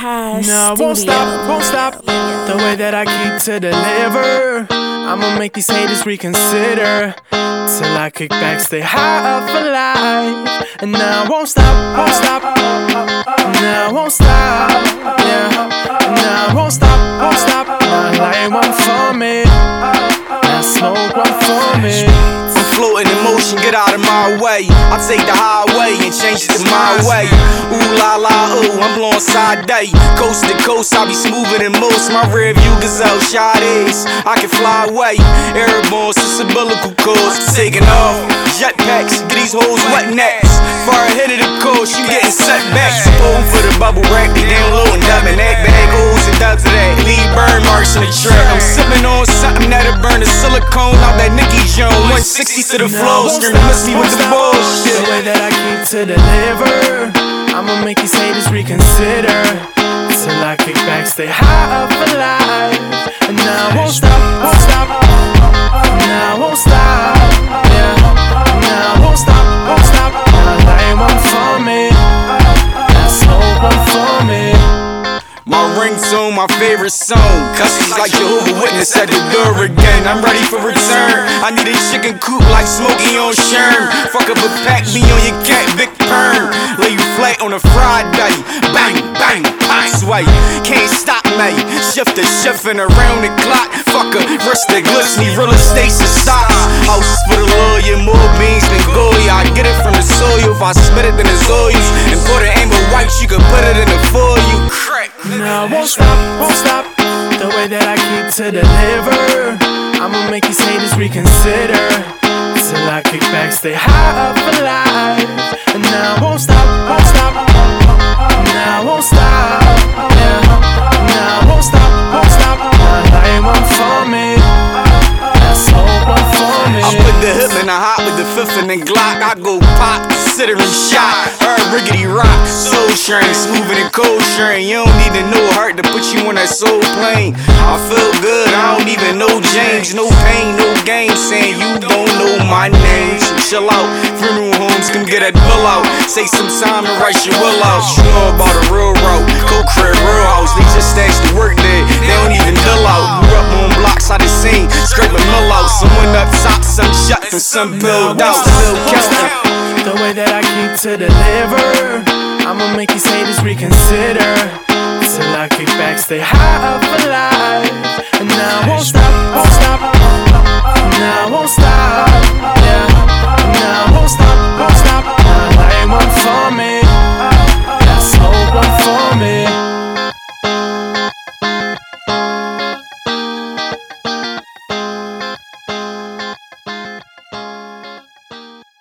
Hash No, I won't stop, won't stop. The way that I keep to deliver. I'ma make these haters reconsider. Till I kick back, stay high up for life. And now I won't stop, won't stop. Now I won't stop. Yeah. Now I won't stop, won't stop. Get out of my way. I take the highway and change it to my way. Ooh la la, ooh, I'm blowing side day. Coast to coast, I be smoother than most. My rear view gazelle shot is. I can fly away. Airborne, since umbilical cords taking off. Jetpacks, get these hoes wet necks. Far ahead of the coast, you getting setbacks. Pulling for the bubble wrap, they down low and dubbing that bag. O's and dubs of that. Leave burn marks in the track. I'm sipping on something that'll burn the silicone 160 to the floor, screaming, miss me with the The bullshit. way that I keep to deliver, I'ma make these haters reconsider. Till I kick back, stay high up for life. And now I won't stop. Favorite song. Customs like Jehovah Witness at the door again. I'm ready for return. I need a chicken coop like Smokey on Sherm. Fuck up a pack, me on your cat, big perm. Lay you flat on a Friday. Bang, bang, bang, sway. Can't stop me. Shift the shift and around the clock. Fuck a wrist that glitzy, real estate and stocks. Houses for the lawyer, more beans than Goya. I get it from won't stop. The way that I keep to deliver, I'ma make these haters reconsider. Till I kick back, stay high up for life. And now I won't stop, won't stop. Now I won't stop. Yeah. Now I won't stop, won't stop. Now light one for me. Now smoke one for me. I put the hip in the hot with the fifth and then Glock. I go pop, considering shot. Herb riggedy rock, soul sharing, smoother than cold sharing. You don't need to know heart to put you on that soul plane. I feel good, I don't even know James. No pain, no game, saying you don't know my name. So chill out, funeral homes, come get that bill out. Say some time and write your will out. You know about a real route, cold crib, real house. They just stash the work there, they don't even bill out. Grew up on blocks, I done seen, scrape a mill out. Someone up top, some shut and some build out. Still counting. To deliver, I'ma make these haters reconsider. Till I kick back, stay high up for life. And I won't stop, won't stop. Now I won't stop.